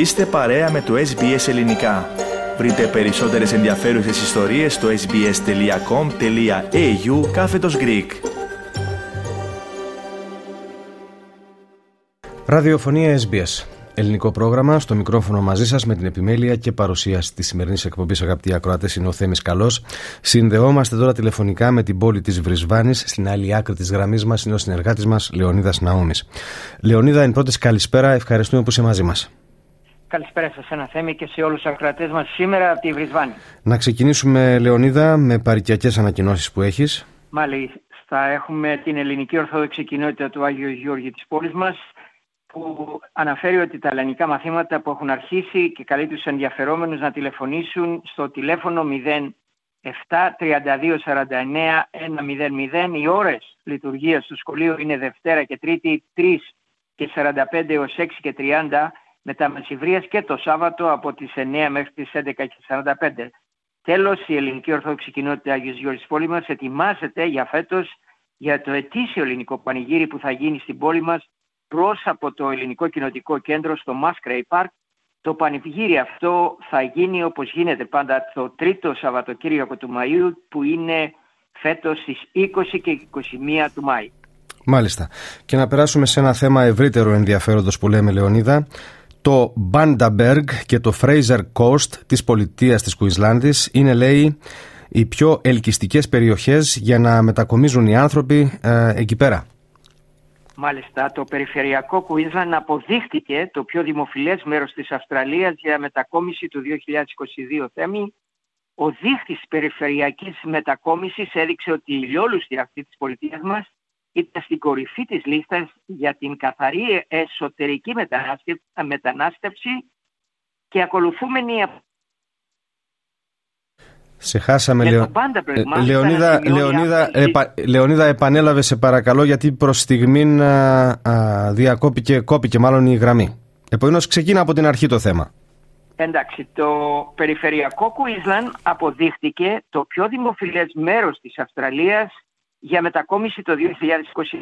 Είστε παρέα με το SBS Ελληνικά. Βρείτε περισσότερες ενδιαφέρουσες ιστορίες στο sbs.com.au κάθετος Greek. Ραδιοφωνία SBS. Ελληνικό πρόγραμμα στο μικρόφωνο μαζί σας με την επιμέλεια και παρουσίαση της σημερινής εκπομπής, αγαπητοί ακροατές. Είναι ο Θέμης Καλός. Συνδεόμαστε τώρα τηλεφωνικά με την πόλη της Βρισβάνης. Στην άλλη άκρη της γραμμής μας είναι ο συνεργάτης μας, Λεωνίδας Ναούμης. Λεωνίδα, εν πρώτης καλησπέρα. Ευχαριστούμε που είσαι μαζί μας. Καλησπέρα σας, ένα Θέμη και σε όλους τους ακροατές μας σήμερα από τη Βρισβάνη. Να ξεκινήσουμε, Λεωνίδα, με παρικιακές ανακοινώσεις που έχεις. Μάλιστα, έχουμε την ελληνική Ορθόδοξη Κοινότητα του Άγιου Γιώργη της πόλης μας που αναφέρει ότι τα ελληνικά μαθήματα που έχουν αρχίσει και καλεί τους ενδιαφερόμενους να τηλεφωνήσουν στο τηλέφωνο 07 32 49 100. Οι ώρες λειτουργίας του σχολείου είναι Δευτέρα και Τρίτη 3 και 45 έως 6 και 30 με τα μεσηβρίας και το Σάββατο από τις 9 μέχρι τις 11 και 45. Τέλος, η Ελληνική Ορθόδοξη Κοινότητα Άγιος Γιώργης Πόλης μας ετοιμάζεται για φέτος για το ετήσιο ελληνικό πανηγύρι που θα γίνει στην πόλη μας προς από το Ελληνικό Κοινοτικό Κέντρο στο Musgrave Park. Το πανηγύρι αυτό θα γίνει όπως γίνεται πάντα το τρίτο Σαββατοκύριακο του Μαΐου που είναι φέτος στις 20 και 21 του Μάη. Μάλιστα. Και να περάσουμε σε ένα θέμα ευρύτερο ενδιαφέροντος που λέμε Λεωνίδα. Το Bandaberg και το Fraser Coast της πολιτείας της Κουισλάνδης είναι λέει οι πιο ελκυστικές περιοχές για να μετακομίζουν οι άνθρωποι ε, εκεί πέρα. Μάλιστα, το περιφερειακό Κουίνσλαντ αποδείχτηκε το πιο δημοφιλές μέρος της Αυστραλίας για μετακόμιση του 2022 θέμη. Ο δείχτης περιφερειακής μετακόμισης έδειξε ότι η λιόλουστη αυτή της πολιτείας μας ήταν στην κορυφή της λίστας για την καθαρή εσωτερική μετανάστευση και ακολουθούμενη σε χάσαμε, Λεω... ε, Λεωνίδα, Λεωνίδα, επα... Λεωνίδα, επανέλαβε σε παρακαλώ γιατί προς στιγμήν διακόπηκε, κόπηκε μάλλον η γραμμή. Επομένως ξεκίνα από την αρχή το θέμα. Εντάξει, το περιφερειακό Κουίσλαν αποδείχτηκε το πιο δημοφιλές μέρος της Αυστραλίας για μετακόμιση το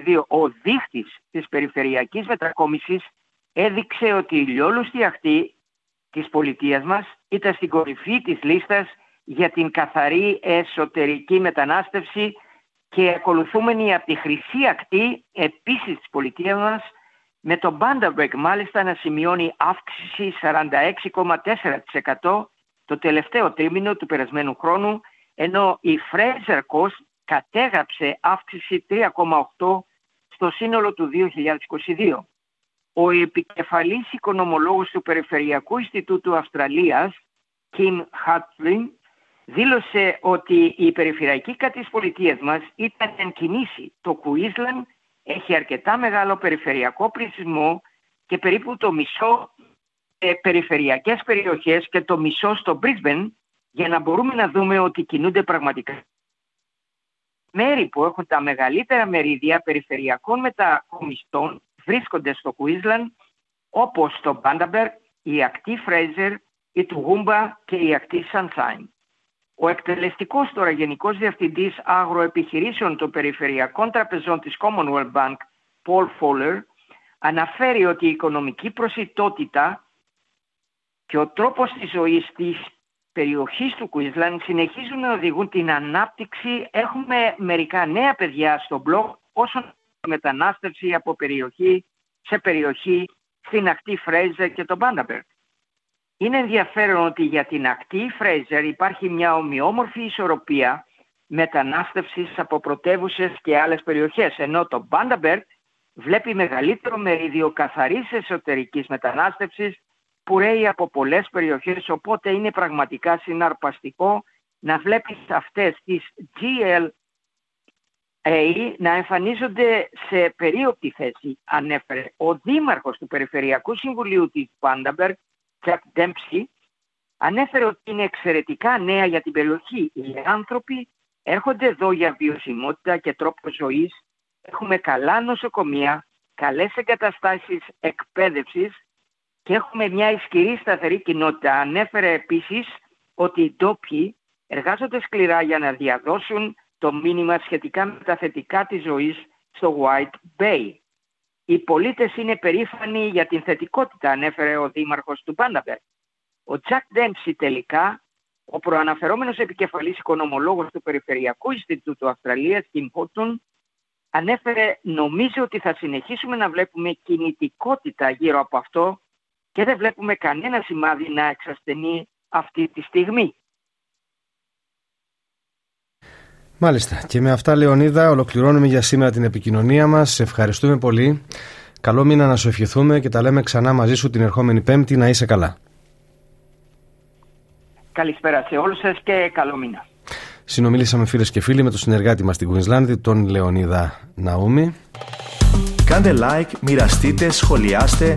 2022. Ο δείχτης της περιφερειακής μετακόμισης έδειξε ότι η λιόλουστη αυτή της πολιτείας μας ήταν στην κορυφή της λίστας για την καθαρή εσωτερική μετανάστευση και ακολουθούμενη από τη χρυσή ακτή επίσης της πολιτείας μας με τον Μπάνταμπρεκ μάλιστα να σημειώνει αύξηση 46,4% το τελευταίο τρίμηνο του περασμένου χρόνου ενώ η Fraser Coast κατέγραψε αύξηση 3,8% στο σύνολο του 2022. Ο επικεφαλής οικονομολόγος του Περιφερειακού Ινστιτούτου Αυστραλίας, Kim Hartling, δήλωσε ότι η περιφερειακή κάτι της πολιτείας μας ήταν εν κινήσει. Το Κουίσλαν έχει αρκετά μεγάλο περιφερειακό πληθυσμό και περίπου το μισό ε, περιφερειακές περιοχές και το μισό στο Brisbane για να μπορούμε να δούμε ότι κινούνται πραγματικά. Μέρη που έχουν τα μεγαλύτερα μερίδια περιφερειακών μετακομιστών βρίσκονται στο Κουίσλαν όπως το Μπάνταμπερ, η ακτή Φρέιζερ, η Τουγούμπα και η ακτή Σανσάιν. Ο εκτελεστικός τώρα Γενικός Διευθυντής Αγροεπιχειρήσεων των Περιφερειακών Τραπεζών της Commonwealth Bank, Paul Fowler, αναφέρει ότι η οικονομική προσιτότητα και ο τρόπος της ζωής της περιοχής του Queensland συνεχίζουν να οδηγούν την ανάπτυξη. Έχουμε μερικά νέα παιδιά στο blog όσον μετανάστευση από περιοχή σε περιοχή στην ακτή Φρέιζερ και τον Μπάνταμπεργκ. Είναι ενδιαφέρον ότι για την ακτή Φρέιζερ υπάρχει μια ομοιόμορφη ισορροπία μετανάστευσης από πρωτεύουσες και άλλες περιοχές, ενώ το Μπάνταμπεργκ βλέπει μεγαλύτερο μερίδιο καθαρής εσωτερικής μετανάστευσης που ρέει από πολλές περιοχές, οπότε είναι πραγματικά συναρπαστικό να βλέπεις αυτές τις GLA να εμφανίζονται σε περίοπτη θέση, ανέφερε ο δήμαρχος του Περιφερειακού Συμβουλίου της Πάνταμπεργκ, Jack Dempsey, ανέφερε ότι είναι εξαιρετικά νέα για την περιοχή. Οι άνθρωποι έρχονται εδώ για βιωσιμότητα και τρόπο ζωής. Έχουμε καλά νοσοκομεία, καλές εγκαταστάσεις εκπαίδευσης και έχουμε μια ισχυρή σταθερή κοινότητα. Ανέφερε επίσης ότι οι ντόπιοι εργάζονται σκληρά για να διαδώσουν το μήνυμα σχετικά με τα θετικά της ζωής στο White Bay. Οι πολίτες είναι περήφανοι για την θετικότητα, ανέφερε ο δήμαρχος του Πάνταμπερ. Ο Τζακ Ντέμψη τελικά, ο προαναφερόμενος επικεφαλής οικονομολόγος του Περιφερειακού Ινστιτούτου Αυστραλίας, Κιμ Χότουν, ανέφερε «Νομίζω ότι θα συνεχίσουμε να βλέπουμε κινητικότητα γύρω από αυτό και δεν βλέπουμε κανένα σημάδι να εξασθενεί αυτή τη στιγμή». Μάλιστα. Και με αυτά, Λεωνίδα, ολοκληρώνουμε για σήμερα την επικοινωνία μας. Σε ευχαριστούμε πολύ. Καλό μήνα να σου ευχηθούμε και τα λέμε ξανά μαζί σου την ερχόμενη Πέμπτη. Να είσαι καλά. Καλησπέρα σε όλους σας και καλό μήνα. Συνομιλήσαμε φίλες και φίλοι με τον συνεργάτη μας στην Κουινσλάνδη, τον Λεωνίδα Ναούμη. Κάντε like, μοιραστείτε, σχολιάστε,